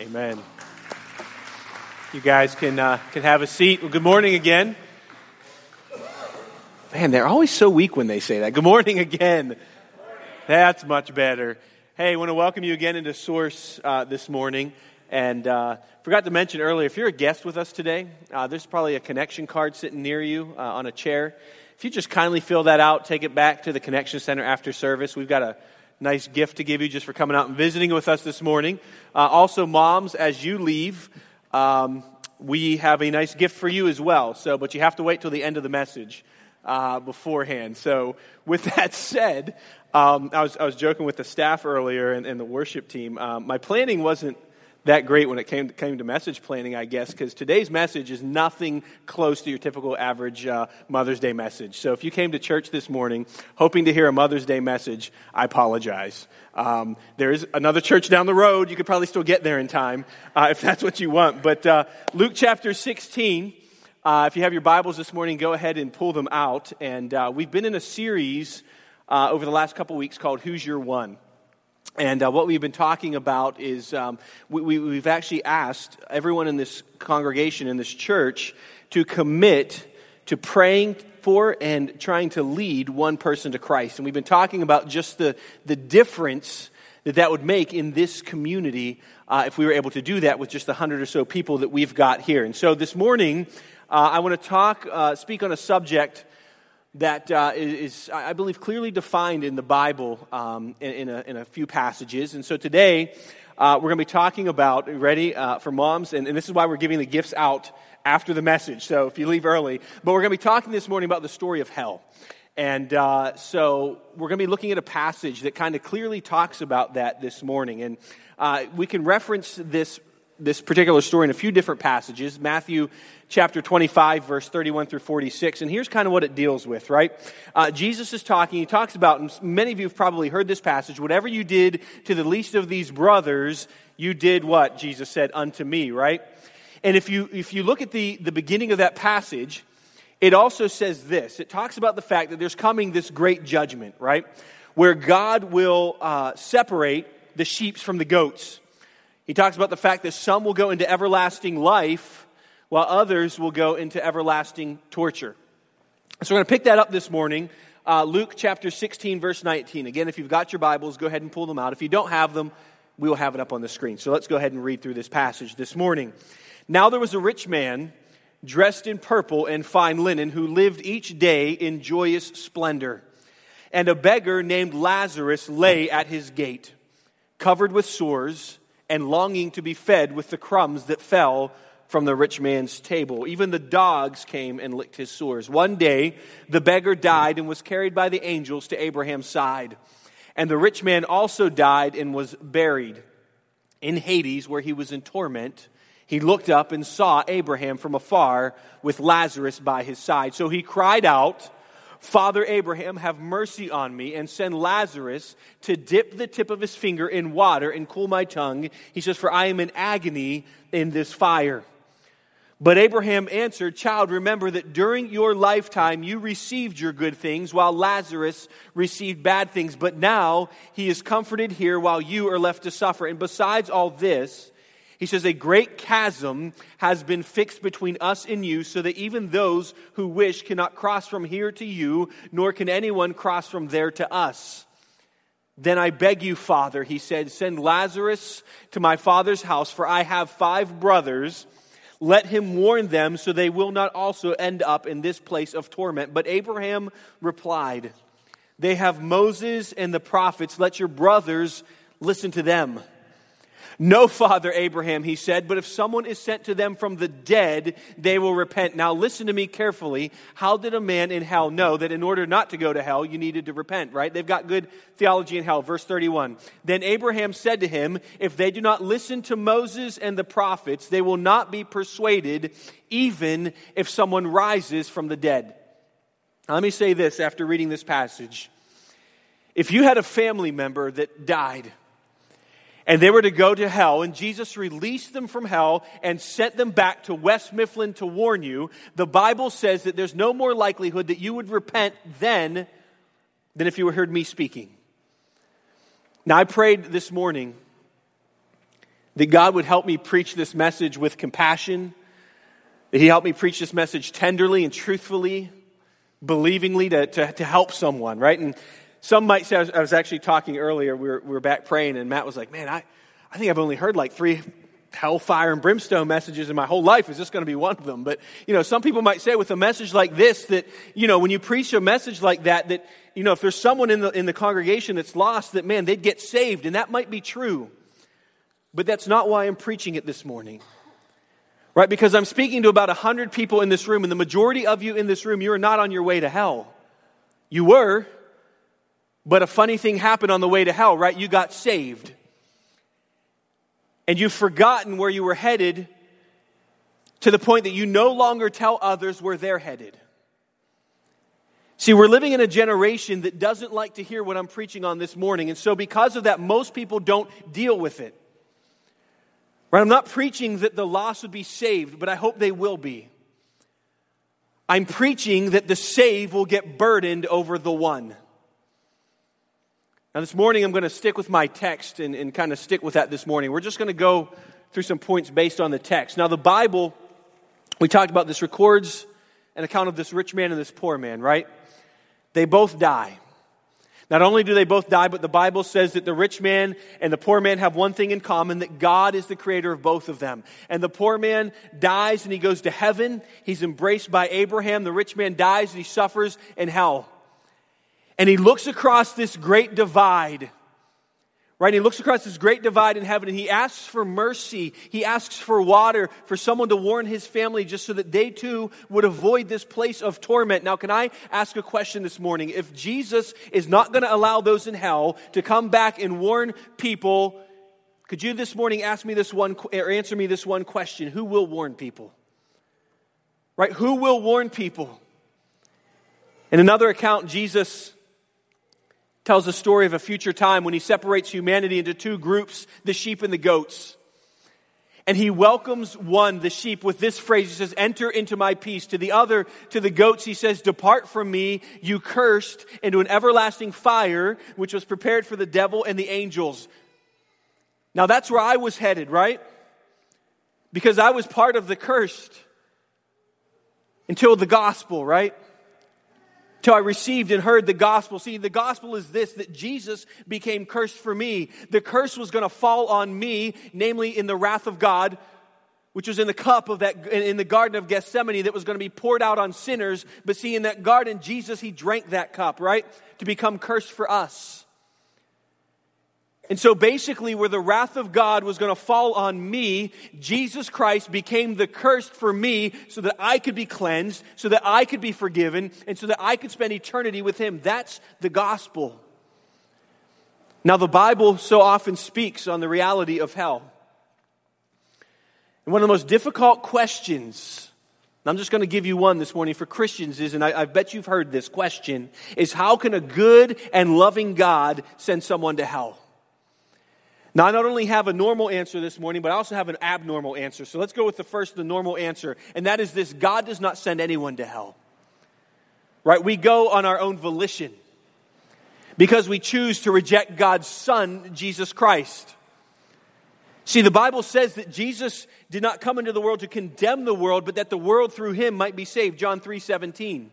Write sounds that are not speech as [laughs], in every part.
Amen. You guys can, uh, can have a seat. Well, good morning again. Man, they're always so weak when they say that. Good morning again. That's much better. Hey, I want to welcome you again into Source uh, this morning. And uh, forgot to mention earlier, if you're a guest with us today, uh, there's probably a connection card sitting near you uh, on a chair. If you just kindly fill that out, take it back to the Connection Center after service. We've got a nice gift to give you just for coming out and visiting with us this morning. Uh, also, moms, as you leave, um, we have a nice gift for you as well. So, but you have to wait till the end of the message uh, beforehand. So, with [laughs] that said, um, I, was, I was joking with the staff earlier and, and the worship team. Um, my planning wasn't that great when it came to, came to message planning, I guess, because today's message is nothing close to your typical average uh, Mother's Day message. So if you came to church this morning hoping to hear a Mother's Day message, I apologize. Um, there is another church down the road. You could probably still get there in time uh, if that's what you want. But uh, Luke chapter 16. Uh, if you have your Bibles this morning, go ahead and pull them out. And uh, we've been in a series uh, over the last couple weeks called Who's Your One? And uh, what we've been talking about is um, we, we, have actually asked everyone in this congregation, in this church, to commit to praying for and trying to lead one person to Christ. And we've been talking about just the, the difference that that would make in this community uh, if we were able to do that with just the hundred or so people that we've got here. And so this morning, uh, I want to talk, uh, speak on a subject that uh, is, I believe, clearly defined in the Bible um, in, in, a, in, a, few passages. And so today, uh, we're going to be talking about, ready uh, for moms, and, and, this is why we're giving the gifts out after the message. So if you leave early, but we're going to be talking this morning about the story of hell. And uh, so we're going to be looking at a passage that kind of clearly talks about that this morning. And uh, we can reference this this particular story in a few different passages Matthew chapter 25, verse 31 through 46. And here's kind of what it deals with, right? Uh, Jesus is talking. He talks about, and many of you have probably heard this passage whatever you did to the least of these brothers, you did what? Jesus said, unto me, right? And if you, if you look at the, the beginning of that passage, it also says this it talks about the fact that there's coming this great judgment, right? Where God will uh, separate the sheep from the goats. He talks about the fact that some will go into everlasting life while others will go into everlasting torture. So we're going to pick that up this morning. Uh, Luke chapter 16, verse 19. Again, if you've got your Bibles, go ahead and pull them out. If you don't have them, we will have it up on the screen. So let's go ahead and read through this passage this morning. Now there was a rich man dressed in purple and fine linen who lived each day in joyous splendor. And a beggar named Lazarus lay at his gate, covered with sores and longing to be fed with the crumbs that fell from the rich man's table. Even the dogs came and licked his sores. One day, the beggar died and was carried by the angels to Abraham's side. And the rich man also died and was buried in Hades, where he was in torment. He looked up and saw Abraham from afar with Lazarus by his side. So he cried out, Father Abraham, have mercy on me and send Lazarus to dip the tip of his finger in water and cool my tongue. He says, For I am in agony in this fire. But Abraham answered, Child, remember that during your lifetime you received your good things, while Lazarus received bad things. But now he is comforted here while you are left to suffer. And besides all this, he says, A great chasm has been fixed between us and you, so that even those who wish cannot cross from here to you, nor can anyone cross from there to us. Then I beg you, Father, he said, send Lazarus to my father's house, for I have five brothers. Let him warn them so they will not also end up in this place of torment. But Abraham replied, They have Moses and the prophets. Let your brothers listen to them. No, Father Abraham, he said, but if someone is sent to them from the dead, they will repent. Now, listen to me carefully. How did a man in hell know that in order not to go to hell, you needed to repent, right? They've got good theology in hell. Verse 31. Then Abraham said to him, If they do not listen to Moses and the prophets, they will not be persuaded, even if someone rises from the dead. Now, let me say this after reading this passage. If you had a family member that died, and they were to go to hell, and Jesus released them from hell and sent them back to West Mifflin to warn you. The Bible says that there's no more likelihood that you would repent then than if you heard me speaking. Now, I prayed this morning that God would help me preach this message with compassion, that He helped me preach this message tenderly and truthfully, believingly to, to, to help someone, right? And some might say, I was, I was actually talking earlier, we were, we were back praying, and Matt was like, Man, I, I think I've only heard like three hellfire and brimstone messages in my whole life. Is this going to be one of them? But, you know, some people might say with a message like this that, you know, when you preach a message like that, that, you know, if there's someone in the, in the congregation that's lost, that, man, they'd get saved. And that might be true. But that's not why I'm preaching it this morning. Right? Because I'm speaking to about 100 people in this room, and the majority of you in this room, you're not on your way to hell. You were, but a funny thing happened on the way to hell, right? You got saved and you've forgotten where you were headed to the point that you no longer tell others where they're headed. See, we're living in a generation that doesn't like to hear what I'm preaching on this morning. And so, because of that, most people don't deal with it. Right? I'm not preaching that the lost would be saved, but I hope they will be. I'm preaching that the saved will get burdened over the one. Now, this morning, I'm going to stick with my text and, and kind of stick with that this morning. We're just going to go through some points based on the text. Now, the Bible, we talked about this, records an account of this rich man and this poor man, right? They both die. Not only do they both die, but the Bible says that the rich man and the poor man have one thing in common that God is the creator of both of them. And the poor man dies and he goes to heaven. He's embraced by Abraham. The rich man dies and he suffers in hell. And he looks across this great divide. Right? He looks across this great divide in heaven and he asks for mercy. He asks for water, for someone to warn his family just so that they too would avoid this place of torment. Now, can I ask a question this morning? If Jesus is not going to allow those in hell to come back and warn people, could you this morning ask me this one or answer me this one question? Who will warn people? Right? Who will warn people? In another account, Jesus tells a story of a future time when he separates humanity into two groups, the sheep and the goats. And he welcomes one, the sheep, with this phrase. He says, Enter into my peace. To the other, to the goats, he says, Depart from me, you cursed, into an everlasting fire, which was prepared for the devil and the angels. Now that's where I was headed, right? Because I was part of the cursed until the gospel, right? Till I received and heard the gospel. See, the gospel is this that Jesus became cursed for me. The curse was going to fall on me, namely in the wrath of God, which was in the cup of that in the garden of Gethsemane that was going to be poured out on sinners. But see, in that garden, Jesus, he drank that cup, right? To become cursed for us. And so basically, where the wrath of God was going to fall on me, Jesus Christ became the curse for me so that I could be cleansed, so that I could be forgiven, and so that I could spend eternity with Him. That's the gospel. Now, the Bible so often speaks on the reality of hell. And one of the most difficult questions, I'm just going to give you one this morning for Christians is, and I, I bet you've heard this question, is how can a good and loving God send someone to hell? Now, I not only have a normal answer this morning, but I also have an abnormal answer. So let's go with the first, the normal answer. And that is this God does not send anyone to hell. Right? We go on our own volition because we choose to reject God's Son, Jesus Christ. See, the Bible says that Jesus did not come into the world to condemn the world, but that the world through him might be saved. John 3 17.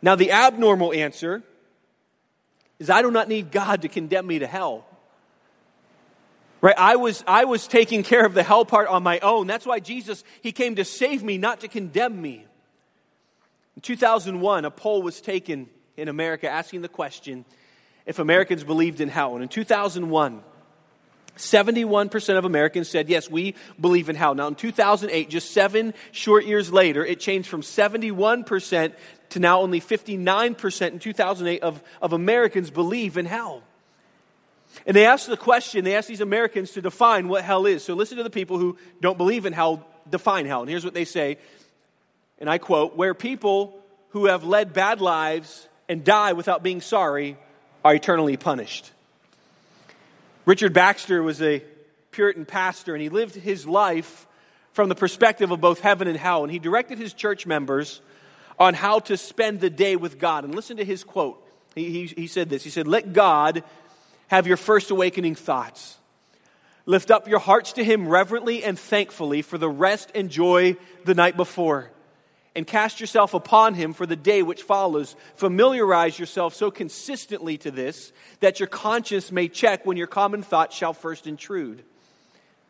Now, the abnormal answer is I do not need God to condemn me to hell. Right? I was, I was taking care of the hell part on my own. That's why Jesus, He came to save me, not to condemn me. In 2001, a poll was taken in America asking the question if Americans believed in hell. And in 2001, 71% of Americans said, yes, we believe in hell. Now, in 2008, just seven short years later, it changed from 71% to now only 59% in 2008 of, of Americans believe in hell. And they asked the question, they asked these Americans to define what hell is. So listen to the people who don't believe in hell define hell. And here's what they say, and I quote, where people who have led bad lives and die without being sorry are eternally punished. Richard Baxter was a Puritan pastor, and he lived his life from the perspective of both heaven and hell. And he directed his church members on how to spend the day with God. And listen to his quote. He, he, he said this He said, Let God have your first awakening thoughts. Lift up your hearts to him reverently and thankfully for the rest and joy the night before. And cast yourself upon him for the day which follows. Familiarize yourself so consistently to this that your conscience may check when your common thoughts shall first intrude.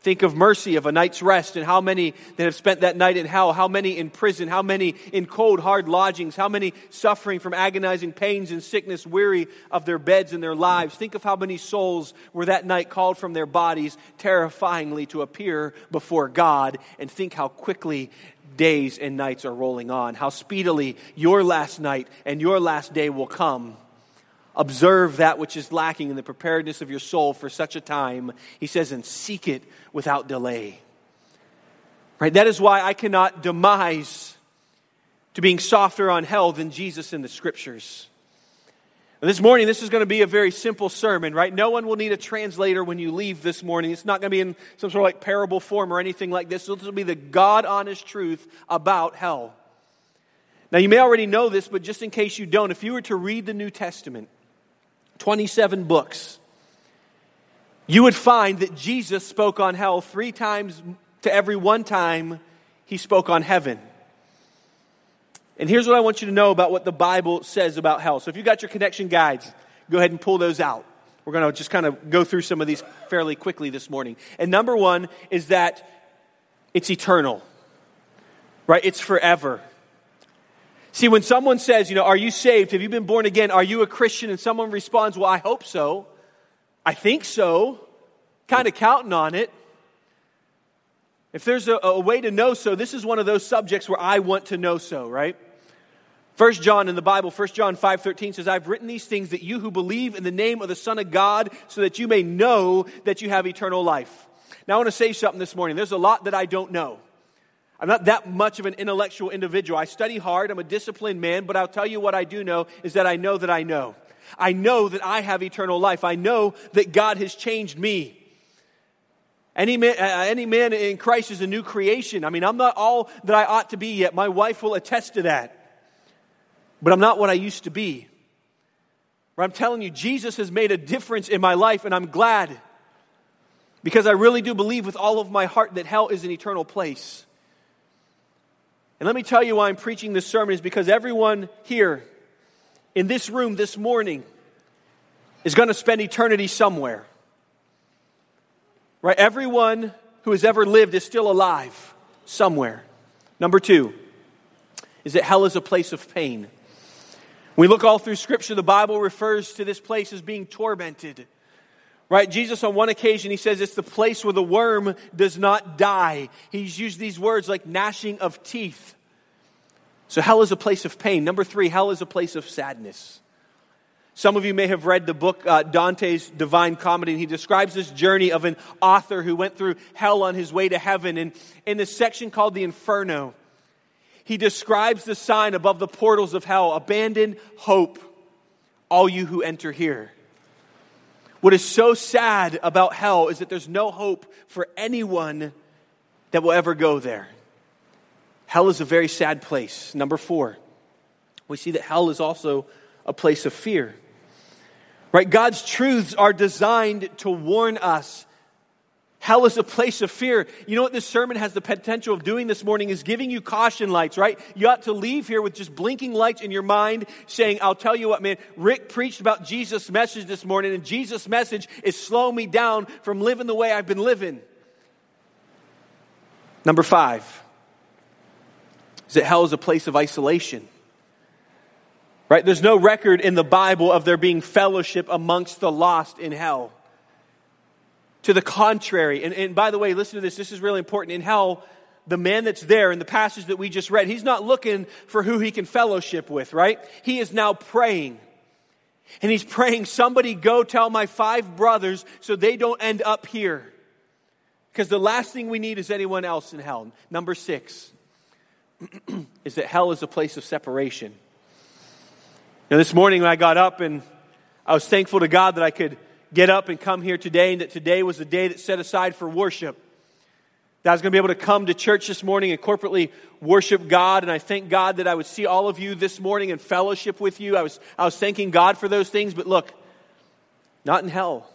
Think of mercy of a night's rest and how many that have spent that night in hell, how many in prison, how many in cold, hard lodgings, how many suffering from agonizing pains and sickness, weary of their beds and their lives. Think of how many souls were that night called from their bodies terrifyingly to appear before God, and think how quickly days and nights are rolling on, how speedily your last night and your last day will come observe that which is lacking in the preparedness of your soul for such a time. He says, and seek it without delay. Right? That is why I cannot demise to being softer on hell than Jesus in the scriptures. And this morning, this is going to be a very simple sermon, right? No one will need a translator when you leave this morning. It's not going to be in some sort of like parable form or anything like this. This will be the God honest truth about hell. Now, you may already know this, but just in case you don't, if you were to read the New Testament, 27 books, you would find that Jesus spoke on hell three times to every one time he spoke on heaven. And here's what I want you to know about what the Bible says about hell. So if you got your connection guides, go ahead and pull those out. We're going to just kind of go through some of these fairly quickly this morning. And number one is that it's eternal, right? It's forever. See, when someone says, you know, are you saved? Have you been born again? Are you a Christian? And someone responds, well, I hope so. I think so. Kind of counting on it. If there's a, a, way to know so, this is one of those subjects where I want to know so, right? First John in the Bible, First John 5:13 says, I've written these things that you who believe in the name of the Son of God, so that you may know that you have eternal life. Now I want to say something this morning. There's a lot that I don't know. I'm not that much of an intellectual individual. I study hard, I'm a disciplined man, but I'll tell you what I do know is that I know that I know. I know that I have eternal life. I know that God has changed me. Any man, uh, any man in Christ is a new creation. I mean, I'm not all that I ought to be yet. My wife will attest to that. But I'm not what I used to be. But I'm telling you, Jesus has made a difference in my life, and I'm glad because I really do believe with all of my heart that hell is an eternal place. And let me tell you why I'm preaching this sermon is because everyone here in this room this morning is going to spend eternity somewhere. Right? Everyone who has ever lived is still alive somewhere. Number two is that hell is a place of pain. We look all through Scripture, the Bible refers to this place as being tormented. Right? Jesus, on one occasion, he says it's the place where the worm does not die. He's used these words like gnashing of teeth. So, hell is a place of pain. Number three, hell is a place of sadness. Some of you may have read the book uh, Dante's Divine Comedy, and he describes this journey of an author who went through hell on his way to heaven. And in this section called the Inferno, he describes the sign above the portals of hell Abandon hope, all you who enter here. What is so sad about hell is that there's no hope for anyone that will ever go there. Hell is a very sad place. Number four, we see that hell is also a place of fear. Right? God's truths are designed to warn us. Hell is a place of fear. You know what this sermon has the potential of doing this morning is giving you caution lights, right? You ought to leave here with just blinking lights in your mind saying, I'll tell you what, man, Rick preached about Jesus' message this morning, and Jesus' message is slow me down from living the way I've been living. Number five is that hell is a place of isolation. Right? There's no record in the Bible of there being fellowship amongst the lost in hell. To the contrary, and, and by the way, listen to this, this is really important. In hell, the man that's there in the passage that we just read, he's not looking for who he can fellowship with, right? He is now praying. And he's praying, somebody go tell my five brothers so they don't end up here. Because the last thing we need is anyone else in hell. Number six [clears throat] is that hell is a place of separation. Now, this morning when I got up and I was thankful to God that I could get up and come here today and that today was the day that set aside for worship. That I was going to be able to come to church this morning and corporately worship God. And I thank God that I would see all of you this morning and fellowship with you. I was, I was thanking God for those things, but look, not in hell.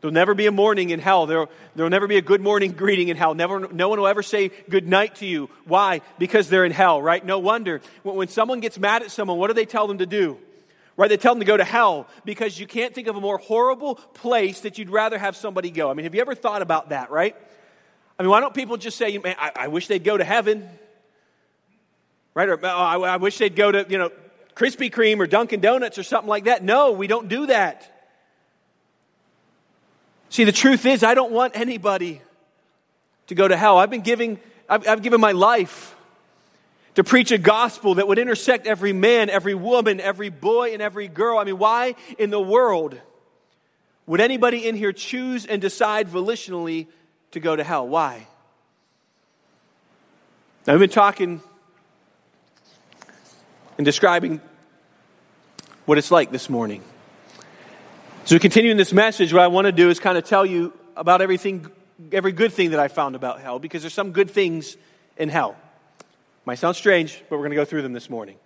There'll never be a morning in hell. There, there'll never be a good morning [laughs] greeting in hell. Never, no one will ever say good night to you. Why? Because they're in hell, right? No wonder. When, when someone gets mad at someone, what do they tell them to do? Right? They tell them to go to hell because you can't think of a more horrible place that you'd rather have somebody go. I mean, have you ever thought about that, right? I mean, why don't people just say, man, I, I wish they'd go to heaven? Right? Or, oh, I, I wish they'd go to, you know, Krispy Kreme or Dunkin' Donuts or something like that. No, we don't do that. See, the truth is, I don't want anybody to go to hell. I've been giving, I've, I've given my life to preach a gospel that would intersect every man, every woman, every boy, and every girl. I mean, why in the world would anybody in here choose and decide volitionally to go to hell? Why? Now, we've been talking and describing what it's like this morning. So, continuing this message, what I want to do is kind of tell you about everything, every good thing that I found about hell, because there's some good things in hell. Might sound strange, but we're going to go through them this morning.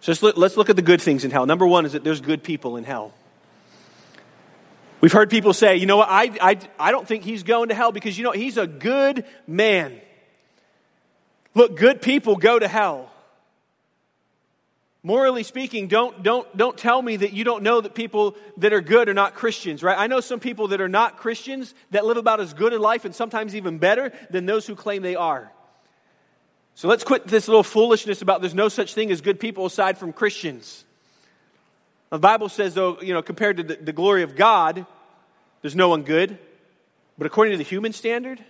So let's look, at the good things in hell. Number one is that there's good people in hell. We've heard people say, you know what, I, I, I don't think he's going to hell because, you know, he's a good man. Look, good people go to hell. Morally speaking, don't, don't, don't tell me that you don't know that people that are good are not Christians, right? I know some people that are not Christians that live about as good a life and sometimes even better than those who claim they are. So let's quit this little foolishness about there's no such thing as good people aside from Christians. The Bible says, though, you know, compared to the, the glory of God, there's no one good. But according to the human standard,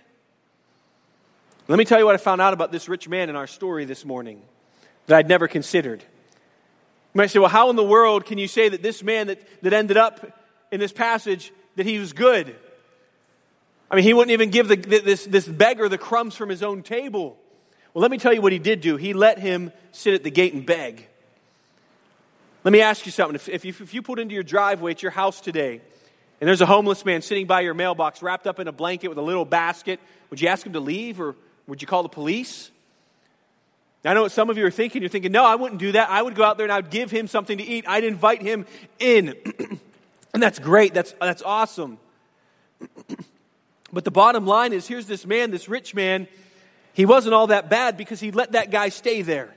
let me tell you what I found out about this rich man in our story this morning that I'd never considered. You might say, well, how in the world can you say that this man that, that ended up in this passage, that he was good? I mean, he wouldn't even give the, this, this beggar the crumbs from his own table. Well, let me tell you what he did do. He let him sit at the gate and beg. Let me ask you something. If, if, you, if you put into your driveway at your house today, and there's a homeless man sitting by your mailbox wrapped up in a blanket with a little basket, would you ask him to leave or would you call the police? I know what some of you are thinking. You're thinking, no, I wouldn't do that. I would go out there and I would give him something to eat. I'd invite him in. [clears throat] and that's great. That's, that's awesome. [clears throat] but the bottom line is here's this man, this rich man, he wasn't all that bad because he let that guy stay there.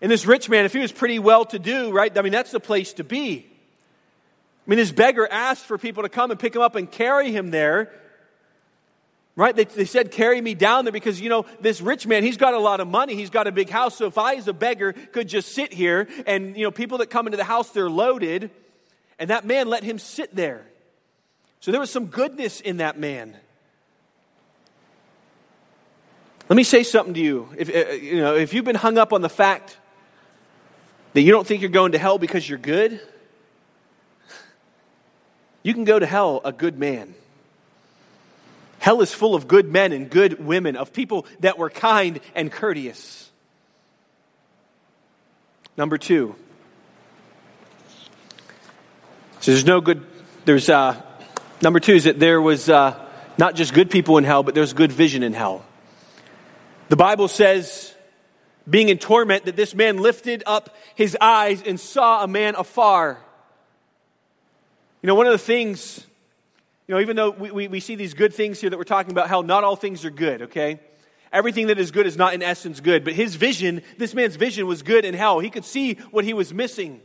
And this rich man, if he was pretty well to do, right, I mean, that's the place to be. I mean, this beggar asked for people to come and pick him up and carry him there. Right? They, they said, carry me down there because, you know, this rich man, he's got a lot of money. He's got a big house. So if I, as a beggar, could just sit here and, you know, people that come into the house, they're loaded. And that man let him sit there. So there was some goodness in that man. Let me say something to you. If, uh, you know, if you've been hung up on the fact that you don't think you're going to hell because you're good, you can go to hell a good man. Hell is full of good men and good women, of people that were kind and courteous. Number two. So there's no good, there's, uh, number two is that there was uh, not just good people in hell, but there's good vision in hell. The Bible says, being in torment, that this man lifted up his eyes and saw a man afar. You know, one of the things, you know, even though we, we, we see these good things here that we're talking about, hell, not all things are good, okay? Everything that is good is not in essence good. But his vision, this man's vision was good in hell. He could see what he was missing.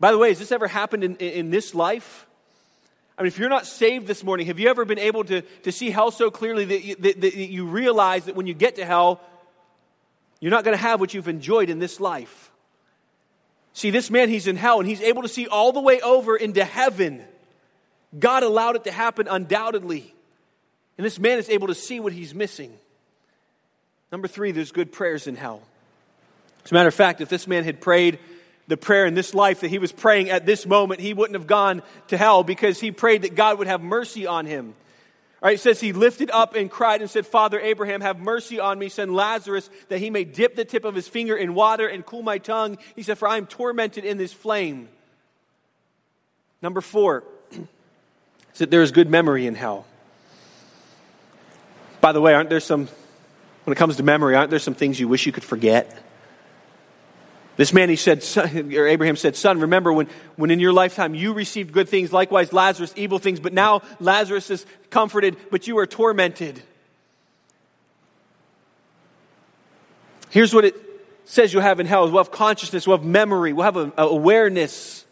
By the way, has this ever happened in, in this life? I mean, if you're not saved this morning, have you ever been able to, to see hell so clearly that you, that, that you realize that when you get to hell, you're not going to have what you've enjoyed in this life? See, this man, he's in hell and he's able to see all the way over into heaven. God allowed it to happen undoubtedly. And this man is able to see what he's missing. Number three, there's good prayers in hell. As a matter of fact, if this man had prayed the prayer in this life that he was praying at this moment, he wouldn't have gone to hell because he prayed that God would have mercy on him. All right, it says he lifted up and cried and said, Father Abraham, have mercy on me. Send Lazarus that he may dip the tip of his finger in water and cool my tongue. He said, For I am tormented in this flame. Number four, [clears throat] is that there is good memory in hell. By the way, aren't there some, when it comes to memory, aren't there some things you wish you could forget? This man, he said, son, or Abraham said, Son, remember when, when in your lifetime you received good things, likewise Lazarus evil things, but now Lazarus is comforted, but you are tormented. Here's what it says you'll have in hell we'll have consciousness, we'll have memory, we'll have a, a awareness.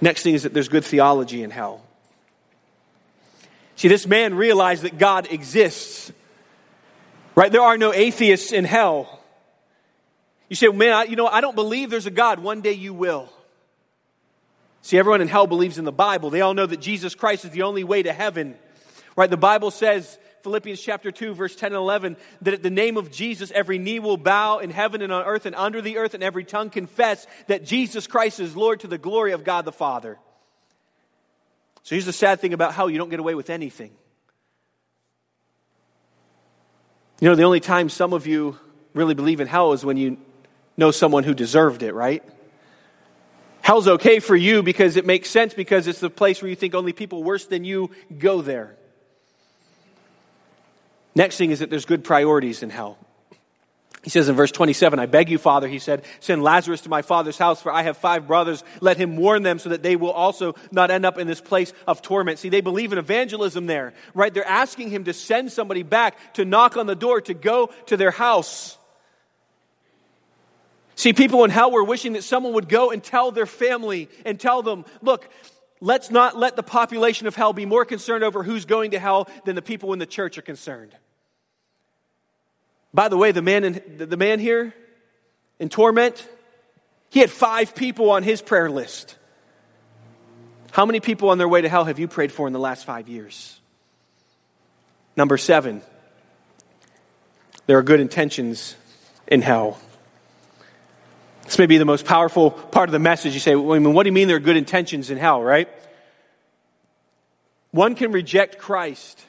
Next thing is that there's good theology in hell. See, this man realized that God exists. Right? There are no atheists in hell. You say, man, I, you know, I don't believe there's a God. One day you will. See, everyone in hell believes in the Bible. They all know that Jesus Christ is the only way to heaven. Right? The Bible says, Philippians chapter 2, verse 10 and 11, that at the name of Jesus, every knee will bow in heaven and on earth and under the earth, and every tongue confess that Jesus Christ is Lord to the glory of God the Father. So here's the sad thing about hell you don't get away with anything. You know, the only time some of you really believe in hell is when you know someone who deserved it, right? Hell's okay for you because it makes sense because it's the place where you think only people worse than you go there. Next thing is that there's good priorities in hell. He says in verse 27, I beg you, Father, he said, send Lazarus to my father's house, for I have five brothers. Let him warn them so that they will also not end up in this place of torment. See, they believe in evangelism there, right? They're asking him to send somebody back to knock on the door, to go to their house. See, people in hell were wishing that someone would go and tell their family and tell them, look, let's not let the population of hell be more concerned over who's going to hell than the people in the church are concerned. By the way, the man, in, the man here in torment, he had five people on his prayer list. How many people on their way to hell have you prayed for in the last five years? Number seven, there are good intentions in hell. This may be the most powerful part of the message. You say, well, I mean, what do you mean there are good intentions in hell, right? One can reject Christ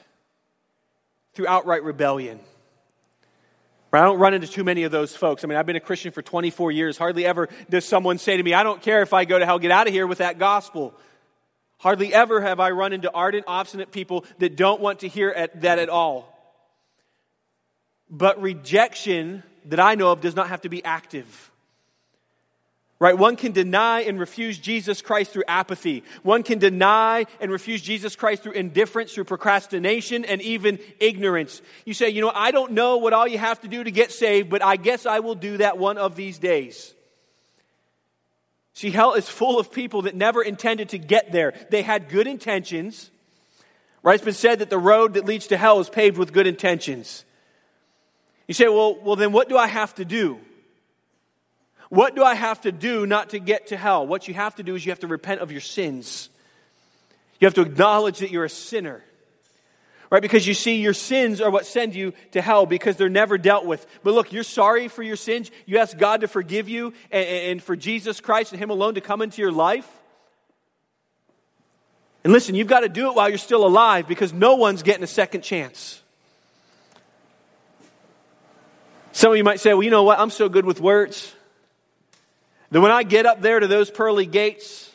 through outright rebellion. I don't run into too many of those folks. I mean, I've been a Christian for 24 years. Hardly ever does someone say to me, I don't care if I go to hell, get out of here with that gospel. Hardly ever have I run into ardent, obstinate people that don't want to hear at, that at all. But rejection that I know of does not have to be active. Right? One can deny and refuse Jesus Christ through apathy. One can deny and refuse Jesus Christ through indifference, through procrastination, and even ignorance. You say, you know, I don't know what all you have to do to get saved, but I guess I will do that one of these days. See, hell is full of people that never intended to get there. They had good intentions. Right? It's been said that the road that leads to hell is paved with good intentions. You say, well, well, then what do I have to do? What do I have to do not to get to hell? What you have to do is you have to repent of your sins. You have to acknowledge that you're a sinner. Right? Because you see, your sins are what send you to hell because they're never dealt with. But look, you're sorry for your sins. You ask God to forgive you and, and for Jesus Christ and Him alone to come into your life. And listen, you've got to do it while you're still alive because no one's getting a second chance. Some of you might say, well, you know what? I'm so good with words. Then when I get up there to those pearly gates,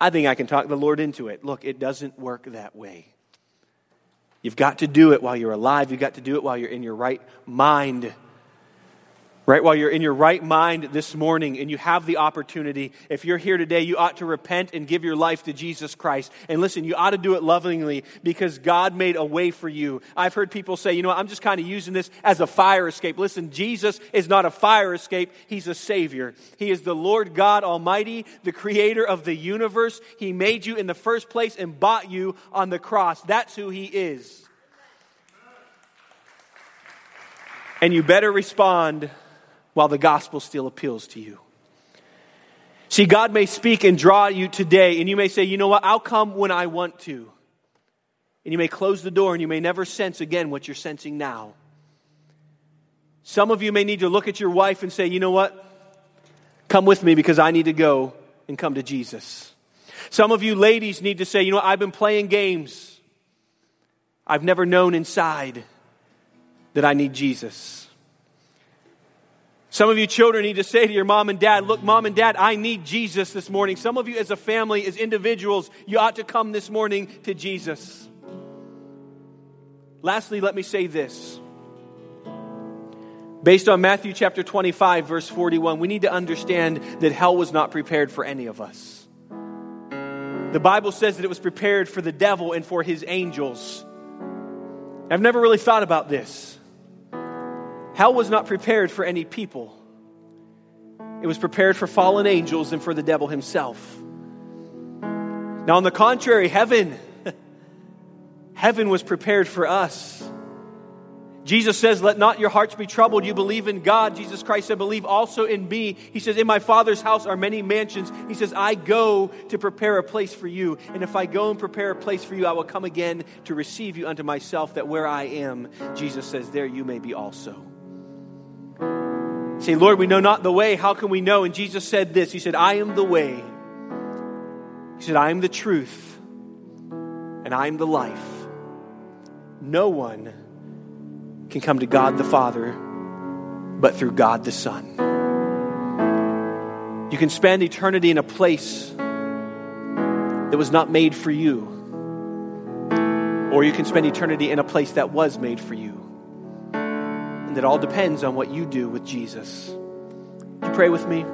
I think I can talk the Lord into it. Look, it doesn't work that way. You've got to do it while you're alive. You've got to do it while you're in your right mind right? While you're in your right mind this morning and you have the opportunity, if you're here today, you ought to repent and give your life to Jesus Christ. And listen, you ought to do it lovingly because God made a way for you. I've heard people say, you know, I'm just kind of using this as a fire escape. Listen, Jesus is not a fire escape, He's a Savior. He is the Lord God Almighty, the Creator of the universe. He made you in the first place and bought you on the cross. That's who He is. And you better respond while the gospel still appeals to you. See, God may speak and draw you today, and you may say, you know what, I'll come when I want to. And you may close the door and you may never sense again what you're sensing now. Some of you may need to look at your wife and say, you know what, come with me because I need to go and come to Jesus. Some of you ladies need to say, you know, I've been playing games. I've never known inside that I need Jesus. Some of you children need to say to your mom and dad, Look, mom and dad, I need Jesus this morning. Some of you, as a family, as individuals, you ought to come this morning to Jesus. Lastly, let me say this Based on Matthew chapter 25, verse 41, we need to understand that hell was not prepared for any of us. The Bible says that it was prepared for the devil and for his angels. I've never really thought about this. Hell was not prepared for any people, it was prepared for fallen angels and for the devil himself. Now, on the contrary, heaven, [laughs] heaven was prepared for us. Jesus says, Let not your hearts be troubled. You believe in God. Jesus Christ said, Believe also in me. He says, In my Father's house are many mansions. He says, I go to prepare a place for you. And if I go and prepare a place for you, I will come again to receive you unto myself, that where I am, Jesus says, There you may be also. Say, Lord, we know not the way. How can we know? And Jesus said this He said, I am the way. He said, I am the truth. And I am the life. No one can come to God the Father, but through God the Son. You can spend eternity in a place that was not made for you, or you can spend eternity in a place that was made for you. That all depends on what you do with Jesus. you pray with me?